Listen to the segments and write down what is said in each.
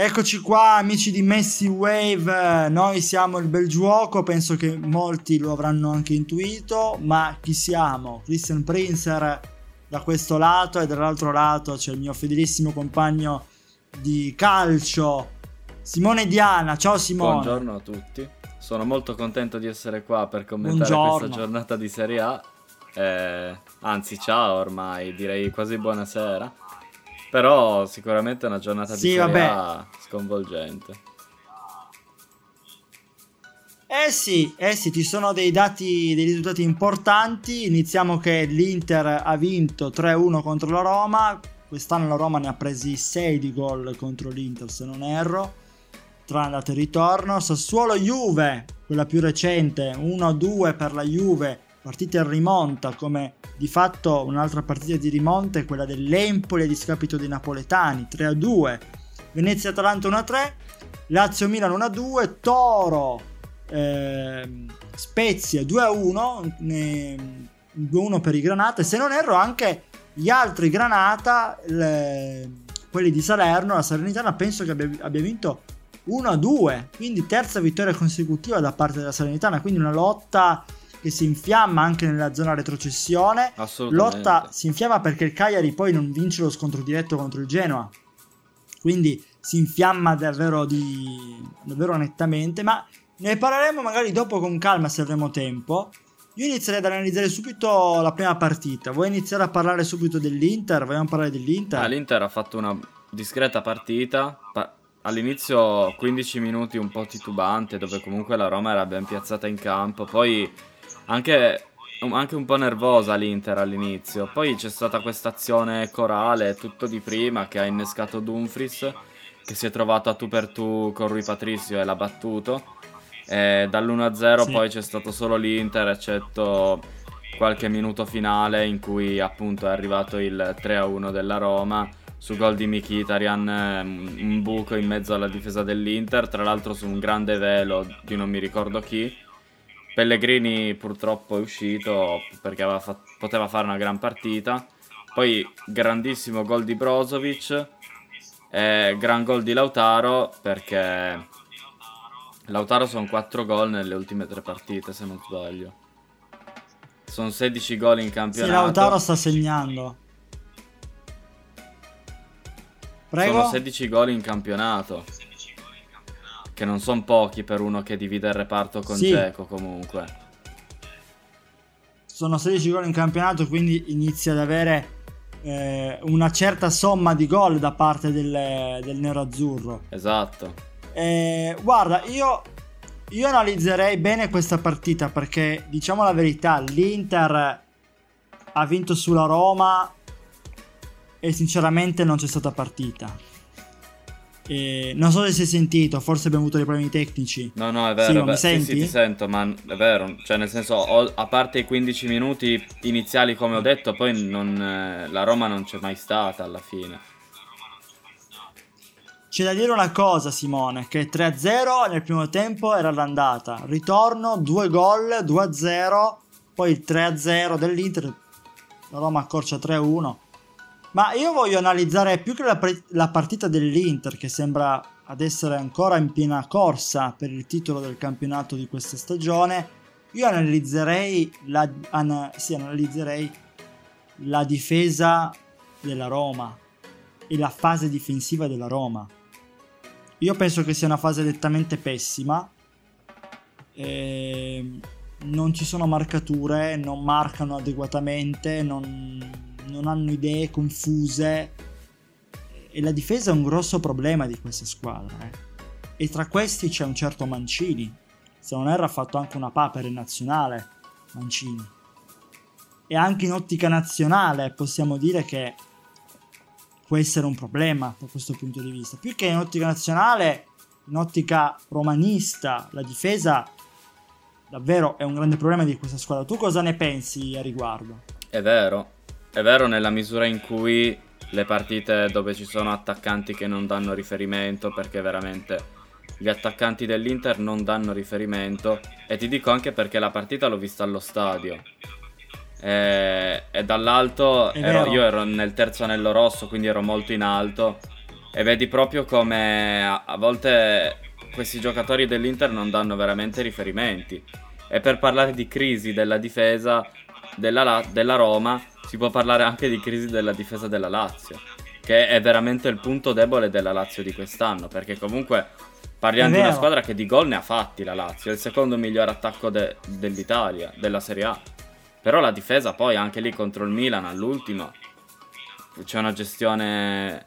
Eccoci qua amici di Messi Wave, noi siamo il bel gioco, penso che molti lo avranno anche intuito, ma chi siamo? Christian Prinzer da questo lato e dall'altro lato c'è il mio fedelissimo compagno di calcio, Simone Diana, ciao Simone. Buongiorno a tutti, sono molto contento di essere qua per commentare Buongiorno. questa giornata di Serie A, eh, anzi ciao ormai, direi quasi buonasera. Però sicuramente è una giornata Sì, di Serie sconvolgente. Eh sì, eh sì, ci sono dei dati, dei risultati importanti. Iniziamo che l'Inter ha vinto 3-1 contro la Roma. Quest'anno la Roma ne ha presi 6 di gol contro l'Inter, se non erro, tra andata e ritorno. Sassuolo-Juve, quella più recente, 1-2 per la Juve, partita in rimonta, come di fatto un'altra partita di rimonta è quella dell'Empoli a discapito dei napoletani, 3-2. Venezia-Atalanta 1-3. Lazio-Milan 1-2. Toro ehm, Spezia 2-1 ne- 2-1 per i Granata e se non erro anche gli altri Granata le- quelli di Salerno la Salernitana penso che abbia, abbia vinto 1-2 quindi terza vittoria consecutiva da parte della Salernitana quindi una lotta che si infiamma anche nella zona retrocessione Assolutamente. lotta si infiamma perché il Cagliari poi non vince lo scontro diretto contro il Genoa quindi si infiamma davvero, di, davvero nettamente ma ne parleremo magari dopo con calma se avremo tempo io inizierei ad analizzare subito la prima partita vuoi iniziare a parlare subito dell'Inter? vogliamo parlare dell'Inter? Ah, L'Inter ha fatto una discreta partita. pa- all'inizio 15 minuti un po' titubante, dove comunque la Roma era ben piazzata in campo. Poi anche, anche un po' nervosa l'Inter all'inizio. Poi c'è stata questa azione corale, tutto di prima, che ha innescato Dumfries, che si è trovato a tu per tu con Rui Patricio e l'ha battuto. E dall'1-0 Sì. poi c'è stato solo l'Inter, eccetto qualche minuto finale in cui appunto è arrivato il 3-1 della Roma su gol di Mkhitaryan, ehm, un buco in mezzo alla difesa dell'Inter, tra l'altro su un grande velo di non mi ricordo chi. Pellegrini purtroppo è uscito perché fa- poteva fare una gran partita. Poi grandissimo gol di Brozovic e gran gol di Lautaro perché Lautaro sono 4 gol nelle ultime tre partite se non sbaglio. Sono 16 gol in sì, campionato. Lautaro sta segnando prego Sono 16 gol in campionato. Che non sono pochi per uno che divide il reparto con Sì. Comunque. sono 16 gol in campionato, quindi inizia ad avere eh, una certa somma di gol da parte del, del nero-azzurro. Esatto. Eh, guarda, io, io analizzerei bene questa partita perché, diciamo la verità, l'Inter ha vinto sulla Roma e sinceramente non c'è stata partita. Eh, non so se si è sentito, forse abbiamo avuto dei problemi tecnici. No, no, è Sì, vero. ma beh, mi sì, sì, senti? ti sento, ma è vero. Cioè, nel senso, ho- a parte i 15 minuti iniziali, come ho detto, poi non, eh, la Roma non c'è mai stata alla fine. C'è da dire una cosa, Simone, che 3-0 nel primo tempo era l'andata. Ritorno, due gol, 2-0, poi il 3-0 dell'Inter, la Roma accorcia 3-1. Ma io voglio analizzare più che la, pre- la partita dell'Inter, che sembra ad essere ancora in piena corsa per il titolo del campionato di questa stagione. Io analizzerei la, ana- sì, analizzerei la difesa della Roma e la fase difensiva della Roma. Io penso che sia una fase nettamente pessima. Ehm, non ci sono marcature, non marcano adeguatamente, non, non hanno idee confuse. E la difesa è un grosso problema di questa squadra. eh. E tra questi c'è un certo Mancini. Se non erro ha fatto anche una papera nazionale, Mancini. E anche in ottica nazionale possiamo dire che può essere un problema da questo punto di vista. Più che in ottica nazionale, in ottica romanista, la difesa davvero è un grande problema di questa squadra. Tu cosa ne pensi a riguardo? È vero. È vero nella misura in cui le partite dove ci sono attaccanti che non danno riferimento, perché veramente gli attaccanti dell'Inter non danno riferimento. E ti dico anche perché la partita l'ho vista allo stadio. E, e dall'alto ero- io ero nel terzo anello rosso, quindi ero molto in alto. E vedi proprio come a, a volte questi giocatori dell'Inter non danno veramente riferimenti. E per parlare di crisi della difesa della, della Roma, si può parlare anche di crisi della difesa della Lazio, che è veramente il punto debole della Lazio di quest'anno, perché comunque parliamo di una squadra che di gol ne ha fatti la Lazio, è il secondo miglior attacco de- dell'Italia, della Serie A. Però la difesa poi anche lì contro il Milan all'ultimo c'è una gestione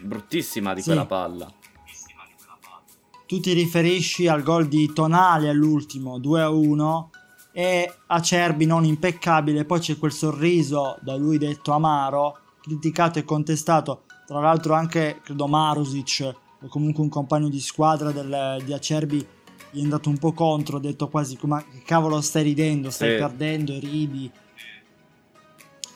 bruttissima di sì. quella palla. Tu ti riferisci al gol di Tonali all'ultimo 2-1 e Acerbi non impeccabile, poi c'è quel sorriso da lui detto amaro, criticato e contestato, tra l'altro anche credo Marusic o comunque un compagno di squadra del, di Acerbi gli è andato un po' contro, ha detto quasi come che cavolo stai ridendo, stai sì. perdendo ridi.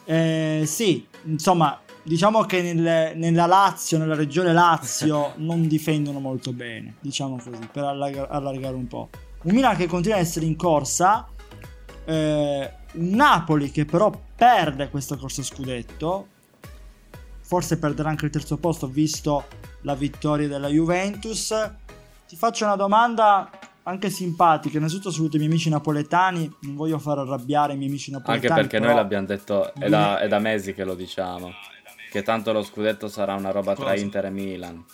Eh, sì, insomma, diciamo che nel, nella Lazio, nella regione Lazio, non difendono molto bene, diciamo così, per allargare, allargare un po'. Un Milan che continua ad essere in corsa, eh, Napoli che però perde questa corsa scudetto, forse perderà anche il terzo posto visto la vittoria della Juventus. Ti faccio una domanda anche simpatica. Innanzitutto saluto i miei amici napoletani. Non voglio far arrabbiare i miei amici napoletani. Anche perché noi l'abbiamo detto, è da, è da, mesi che lo diciamo. Che tanto lo scudetto sarà una roba Cosa? tra Inter e Milan.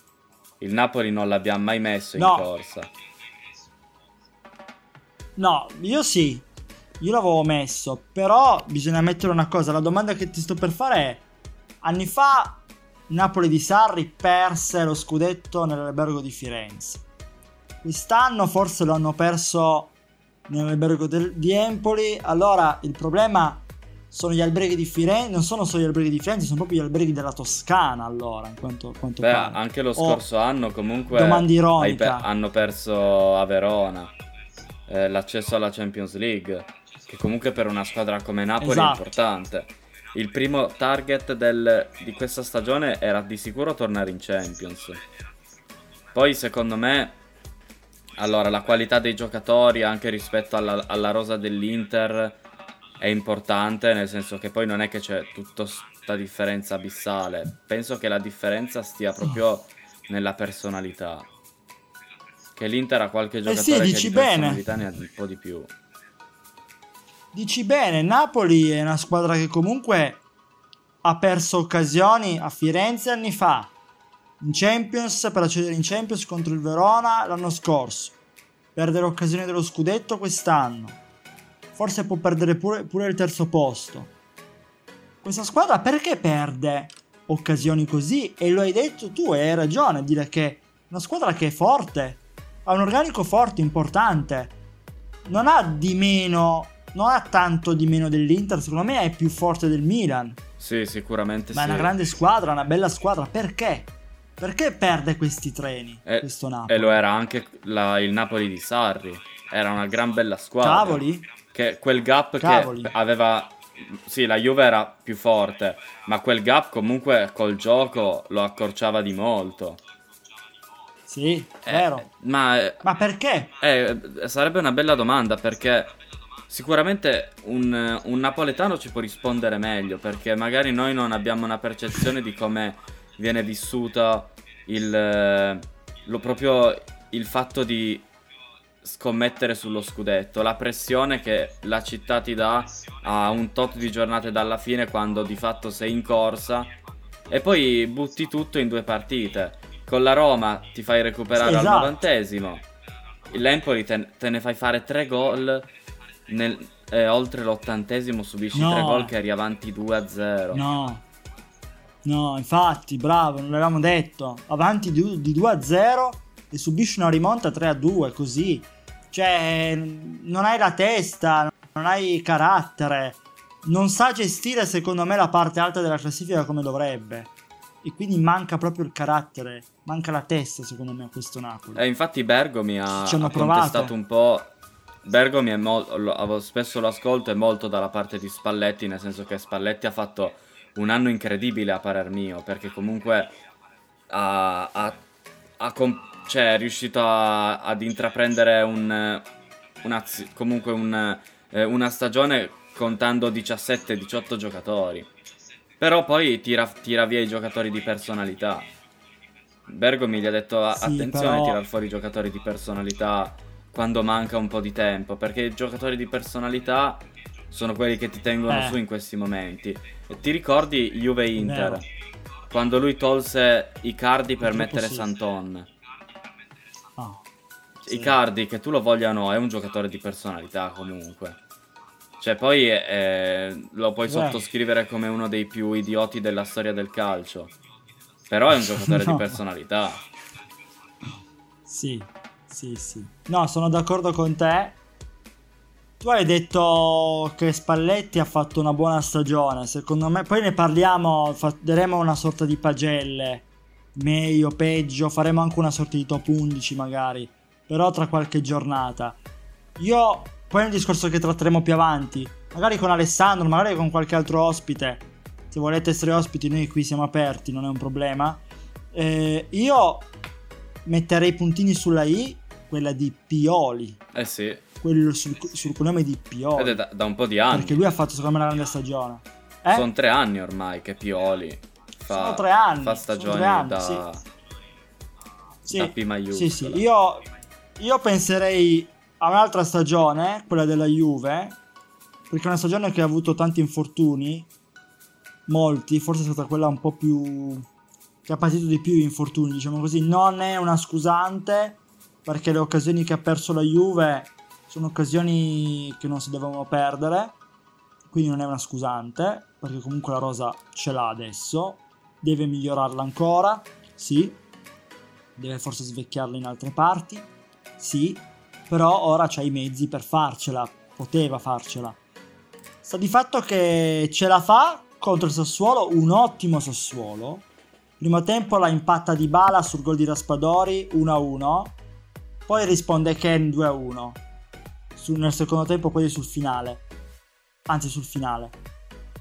Il Napoli non l'abbiamo mai messo in corsa. No, io sì. Io l'avevo messo, però bisogna mettere una cosa. La domanda che ti sto per fare è: anni fa Napoli di Sarri perse lo scudetto nell'albergo di Firenze. Quest'anno forse lo hanno perso nell'albergo del, di Empoli. Allora il problema sono gli alberghi di Firenze, non sono solo gli alberghi di Firenze, sono proprio gli alberghi della Toscana. Allora, in quanto, quanto Beh, pare. anche lo scorso oh, anno comunque pe- hanno perso a Verona eh, l'accesso alla Champions League che comunque per una squadra come Napoli esatto. è importante. Il primo target del, di questa stagione era di sicuro tornare in Champions. Poi secondo me, allora la qualità dei giocatori anche rispetto alla, alla rosa dell'Inter è importante, nel senso che poi non è che c'è tutta questa differenza abissale. Penso che la differenza stia proprio nella personalità. Che l'Inter ha qualche giocatore eh sì, che di personalità bene. ne ha un po' di più. Dici bene, Napoli è una squadra che comunque ha perso occasioni a Firenze anni fa, in Champions per accedere in Champions contro il Verona l'anno scorso, perde l'occasione dello scudetto quest'anno, forse può perdere pure, pure il terzo posto. Questa squadra perché perde occasioni così? E lo hai detto tu e hai ragione a dire che è una squadra che è forte, ha un organico forte, importante, non ha di meno non ha tanto di meno dell'Inter, secondo me è più forte del Milan. Sì, sicuramente Ma sì. è una grande squadra, una bella squadra. Perché? Perché perde questi treni, e, questo Napoli? E lo era anche la, il Napoli di Sarri. Era una gran bella squadra. Cavoli? Che quel gap Cavoli. che aveva... Sì, la Juve era più forte, ma quel gap comunque col gioco lo accorciava di molto. Sì, è eh, vero. Ma, ma perché? Eh, sarebbe una bella domanda perché Sicuramente un, un, napoletano ci può rispondere meglio perché magari noi non abbiamo una percezione di come viene vissuto il, lo, proprio il fatto di scommettere sullo scudetto, la pressione che la città ti dà a un tot di giornate dalla fine quando di fatto sei in corsa e poi butti tutto in due partite. Con la Roma ti fai recuperare esatto. al novantesimo, l'Empoli te, te ne fai fare tre gol nel, eh, oltre l'ottantesimo subisci no. tre gol che eri avanti 2-0. No. No, infatti, bravo, non l'avevamo detto. Avanti di, di 2-0 e subisci una rimonta 3-2, così. Cioè, non hai la testa, non hai carattere. Non sa gestire, secondo me, la parte alta della classifica come dovrebbe. E quindi manca proprio il carattere, manca la testa, secondo me, a questo Napoli. E eh, infatti Bergomi ha, ha contestato un po' Bergomi è molto, spesso lo ascolto, è molto dalla parte di Spalletti, nel senso che Spalletti ha fatto un anno incredibile a parer mio, perché comunque ha, ha, ha comp- cioè, è riuscito a, ad intraprendere un, una, comunque un, eh, una stagione contando 17-18 giocatori. Però poi tira, tira via i giocatori di personalità Bergomi gli ha detto Sì, attenzione però- a tirar fuori i giocatori di personalità quando manca un po' di tempo, perché i giocatori di personalità sono quelli che ti tengono Eh. su in questi momenti. E ti ricordi Juve-Inter? Vero. Quando lui tolse i cardi per mettere sì. Santon. Ah, sì. Icardi, che tu lo voglia o no, è un giocatore di personalità comunque. Cioè, poi eh, lo puoi Beh. sottoscrivere come uno dei più idioti della storia del calcio. Però è un giocatore No. di personalità. Sì, sì, sì. No, sono d'accordo con te. Tu hai detto che Spalletti ha fatto una buona stagione, secondo me. Poi ne parliamo, fa- daremo una sorta di pagelle, meglio, peggio, faremo anche una sorta di top 11 magari, però tra qualche giornata. Io, poi è un discorso che tratteremo più avanti, magari con Alessandro, magari con qualche altro ospite. Se volete essere ospiti, noi qui siamo aperti, non è un problema. Eh, io metterei i puntini sulla I, quella di Pioli, Eh sì, quello sul, sul cognome di Pioli. ed è da, da un po' di anni. Perché lui ha fatto secondo me una grande stagione. Eh? Sono tre anni ormai che Pioli fa, Sono tre anni, fa stagioni tre anni, da. Sì, da P maiuscola. sì, sì. Io, io penserei a un'altra stagione, quella della Juve, perché è una stagione che ha avuto tanti infortuni, molti, forse è stata quella un po' più... che ha patito di più infortuni, diciamo così. Non è una scusante, perché le occasioni che ha perso la Juve sono occasioni che non si devono perdere, quindi non è una scusante, perché comunque la rosa ce l'ha adesso, deve migliorarla ancora, sì, deve forse svecchiarla in altre parti, sì, però ora c'ha i mezzi per farcela, poteva farcela. Sta di fatto che ce la fa contro il Sassuolo, un ottimo Sassuolo. Primo tempo la impatta di Bala sul gol di Raspadori 1-1, poi risponde Ken 2-1 su- nel secondo tempo, poi sul finale. Anzi, sul finale.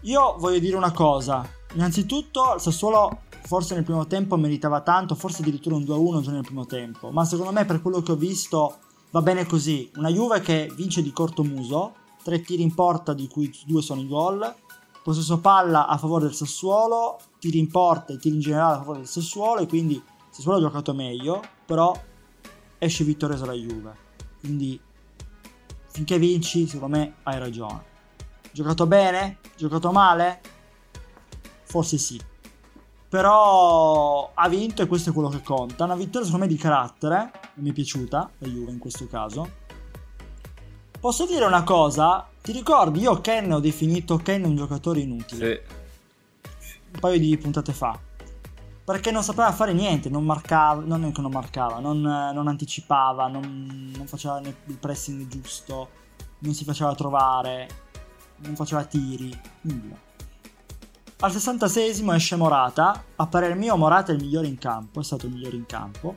Io voglio dire una cosa. Innanzitutto, Sassuolo forse nel primo tempo meritava tanto, forse addirittura un 2-1 già nel primo tempo. Ma secondo me, per quello che ho visto, va bene così. Una Juve che vince di corto muso, tre tiri in porta, di cui due sono i gol. Possesso palla a favore del Sassuolo, tiri in porta e tiri in generale a favore del Sassuolo. E quindi il Sassuolo ha giocato meglio, però esce vittoriosa la Juve. Quindi finché vinci, secondo me hai ragione. Giocato bene? Giocato male? Forse sì. Però ha vinto e questo è quello che conta. Una vittoria secondo me di carattere. Mi è piaciuta la Juve in questo caso. Posso dire una cosa? Ti ricordi? Io Ken ho definito Ken un giocatore inutile. Sì. Un paio di puntate fa. Perché non sapeva fare niente, non marcava, non che non marcava, non, non anticipava, non, non faceva il pressing giusto, non si faceva trovare, non faceva tiri, nulla. Al 66esimo esce Morata, a parere mio Morata è il migliore in campo, è stato il migliore in campo.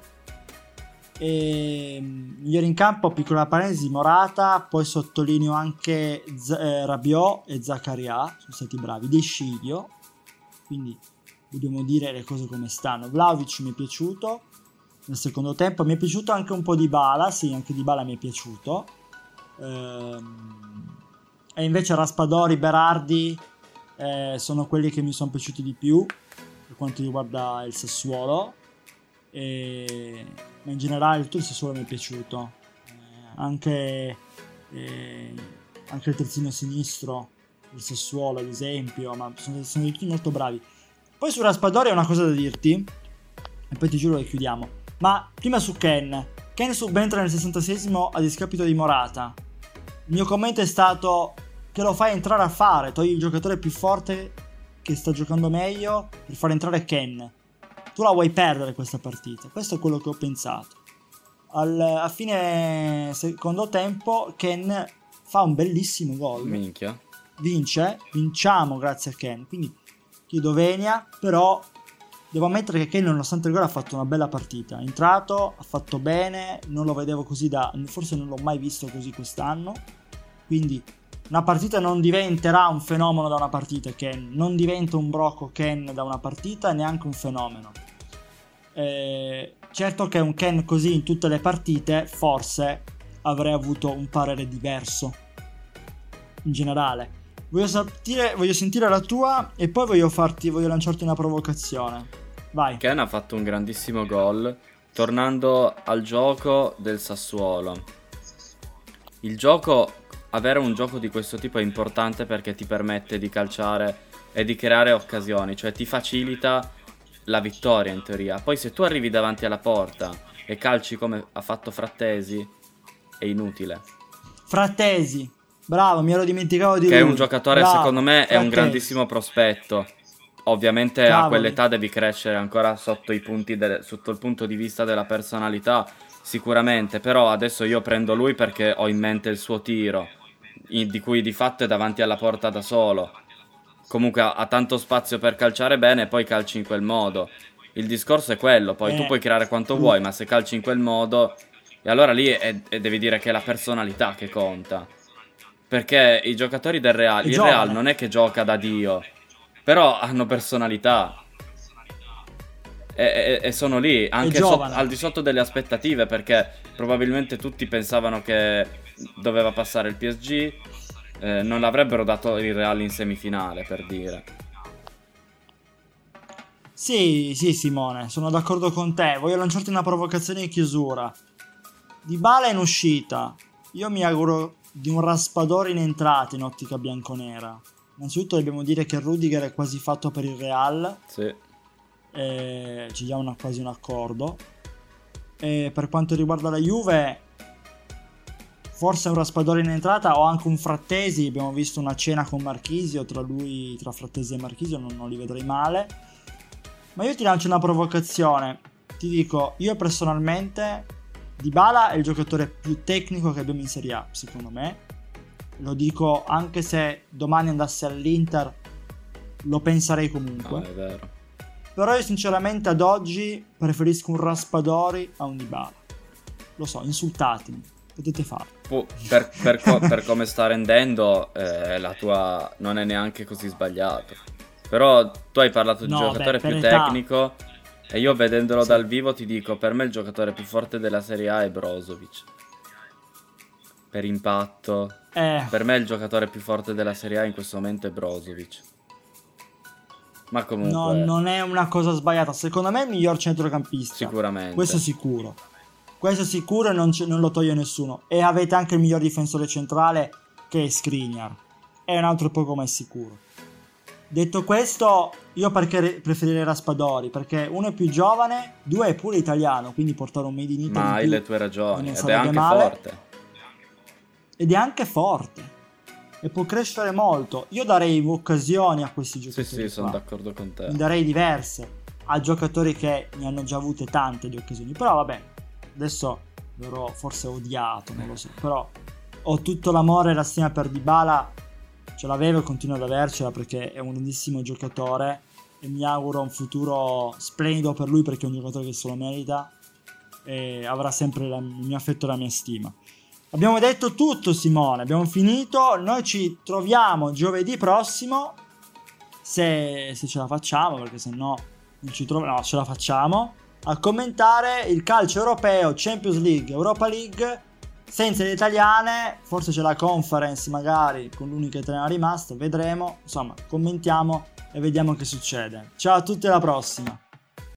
E, mm, migliore in campo, piccola parentesi, Morata, poi sottolineo anche Z- eh, Rabiot e Zaccaria, sono stati bravi, De Sciglio, quindi dobbiamo dire le cose come stanno. Vlaovic mi è piaciuto nel secondo tempo, mi è piaciuto anche un po' di Bala, sì, anche di Bala mi è piaciuto. Ehm, e invece Raspadori, Berardi eh, sono quelli che mi sono piaciuti di più per quanto riguarda il Sassuolo. E, ma in generale tutto il Sassuolo mi è piaciuto. Eh, anche, eh, anche il terzino sinistro del Sassuolo, ad esempio, ma sono, sono tutti molto bravi. Poi su Raspadori ho una cosa da dirti, e poi ti giuro che chiudiamo. Ma prima su Ken. Ken subentra nel 66esimo a discapito di Morata. Il mio commento è stato che lo fai entrare a fare, togli il giocatore più forte che sta giocando meglio per far entrare Ken. Tu la vuoi perdere questa partita, questo è quello che ho pensato. Al, a fine secondo tempo Ken fa un bellissimo gol Minchia. vince, vinciamo grazie a Ken. Quindi chiedo venia, però devo ammettere che Ken nonostante il gol ha fatto una bella partita. È entrato, ha fatto bene, non lo vedevo così da... forse non l'ho mai visto così quest'anno. Quindi una partita non diventerà un fenomeno da una partita Ken, non diventa un brocco Ken da una partita, neanche un fenomeno. Eh, certo che un Ken così in tutte le partite forse avrei avuto un parere diverso in generale. Voglio sentire, voglio sentire la tua e poi voglio farti, voglio lanciarti una provocazione. Vai. Ken ha fatto un grandissimo gol tornando al gioco del Sassuolo. Il gioco, avere un gioco di questo tipo è importante perché ti permette di calciare e di creare occasioni, cioè ti facilita la vittoria in teoria. Poi se tu arrivi davanti alla porta e calci come ha fatto Frattesi, è inutile. Frattesi, bravo, mi ero dimenticato di che lui. è un giocatore, Bravo, secondo me, è un Frattesi. grandissimo prospetto. Ovviamente a Cavoli. quell'età devi crescere ancora sotto, del- sotto il punto di vista della personalità, sicuramente. Però adesso io prendo lui perché ho in mente il suo tiro, di cui di fatto è davanti alla porta da solo. Comunque ha, ha tanto spazio per calciare bene e poi calci in quel modo. Il discorso è quello, poi tu Eh. puoi creare quanto vuoi, ma se calci in quel modo, e allora lì è- è- devi dire che è la personalità che conta. Perché i giocatori del Real, il. Real non è che gioca da Dio, però hanno personalità. E, e- sono lì, anche giovane. al di sotto delle aspettative, perché probabilmente tutti pensavano che doveva passare il PSG, eh, non l'avrebbero dato il Real in semifinale, per dire. Sì, sì, Simone, sono d'accordo con te. Voglio lanciarti una provocazione in chiusura. Di Bala in uscita. Io mi auguro di un raspadore in entrata in ottica bianconera. Innanzitutto dobbiamo dire che Rudiger è quasi fatto per il Real. Sì. E c'è già una- quasi un accordo. E per quanto riguarda la Juve, forse un raspadore in entrata o anche un Frattesi. Abbiamo visto una cena con Marchisio tra lui, tra Frattesi e Marchisio, non, non li vedrei male. Ma io ti lancio una provocazione. Ti dico, io personalmente, Dybala è il giocatore più tecnico che abbiamo in Serie A, secondo me. Lo dico anche se domani andasse all'Inter, lo penserei comunque. No, è vero. Però io sinceramente ad oggi preferisco un Raspadori a un Dybala. Lo so, insultatemi, potete farlo. Pu- per, per co- per come sta rendendo, eh, la tua non è neanche così sbagliato. Però tu hai parlato di No, giocatore beh, più età. tecnico. E io vedendolo Sì. dal vivo ti dico, per me il giocatore più forte della Serie A è Brozovic. Per impatto. Eh, Per me il giocatore più forte della Serie A in questo momento è Brozovic. Ma comunque, no, non è una cosa sbagliata. Secondo me è il miglior centrocampista. sicuramente. Questo sicuro. Questo sicuro e non, ce- non lo toglie nessuno. E avete anche il miglior difensore centrale che è Skriniar. È un altro poco ma è sicuro. Detto questo, io perché re- preferirei Raspadori? Perché uno è più giovane, due è pure italiano, quindi portare un made in Italy Ma hai le tue ragioni. non Ed è anche male. forte. ed è anche forte e può crescere molto. Io darei occasioni a questi Sì, giocatori. sì, sono qua. d'accordo con te. Ne darei diverse a giocatori che ne hanno già avute tante di occasioni. Però vabbè, adesso verrò forse odiato, non lo so. Però ho tutto l'amore e la stima per Dybala, ce l'avevo e continuo ad avercela perché è un grandissimo giocatore e mi auguro un futuro splendido per lui perché è un giocatore che se lo merita e avrà sempre la- il mio affetto e la mia stima. Abbiamo detto tutto Simone, abbiamo finito, noi ci troviamo giovedì prossimo se, se ce la facciamo, perché se no non ci troviamo, no, ce la facciamo, a commentare il calcio europeo, Champions League, Europa League, senza le italiane, forse c'è la conference magari con l'unica italiana rimasta, vedremo, insomma, commentiamo e vediamo che succede. Ciao a tutti, alla prossima!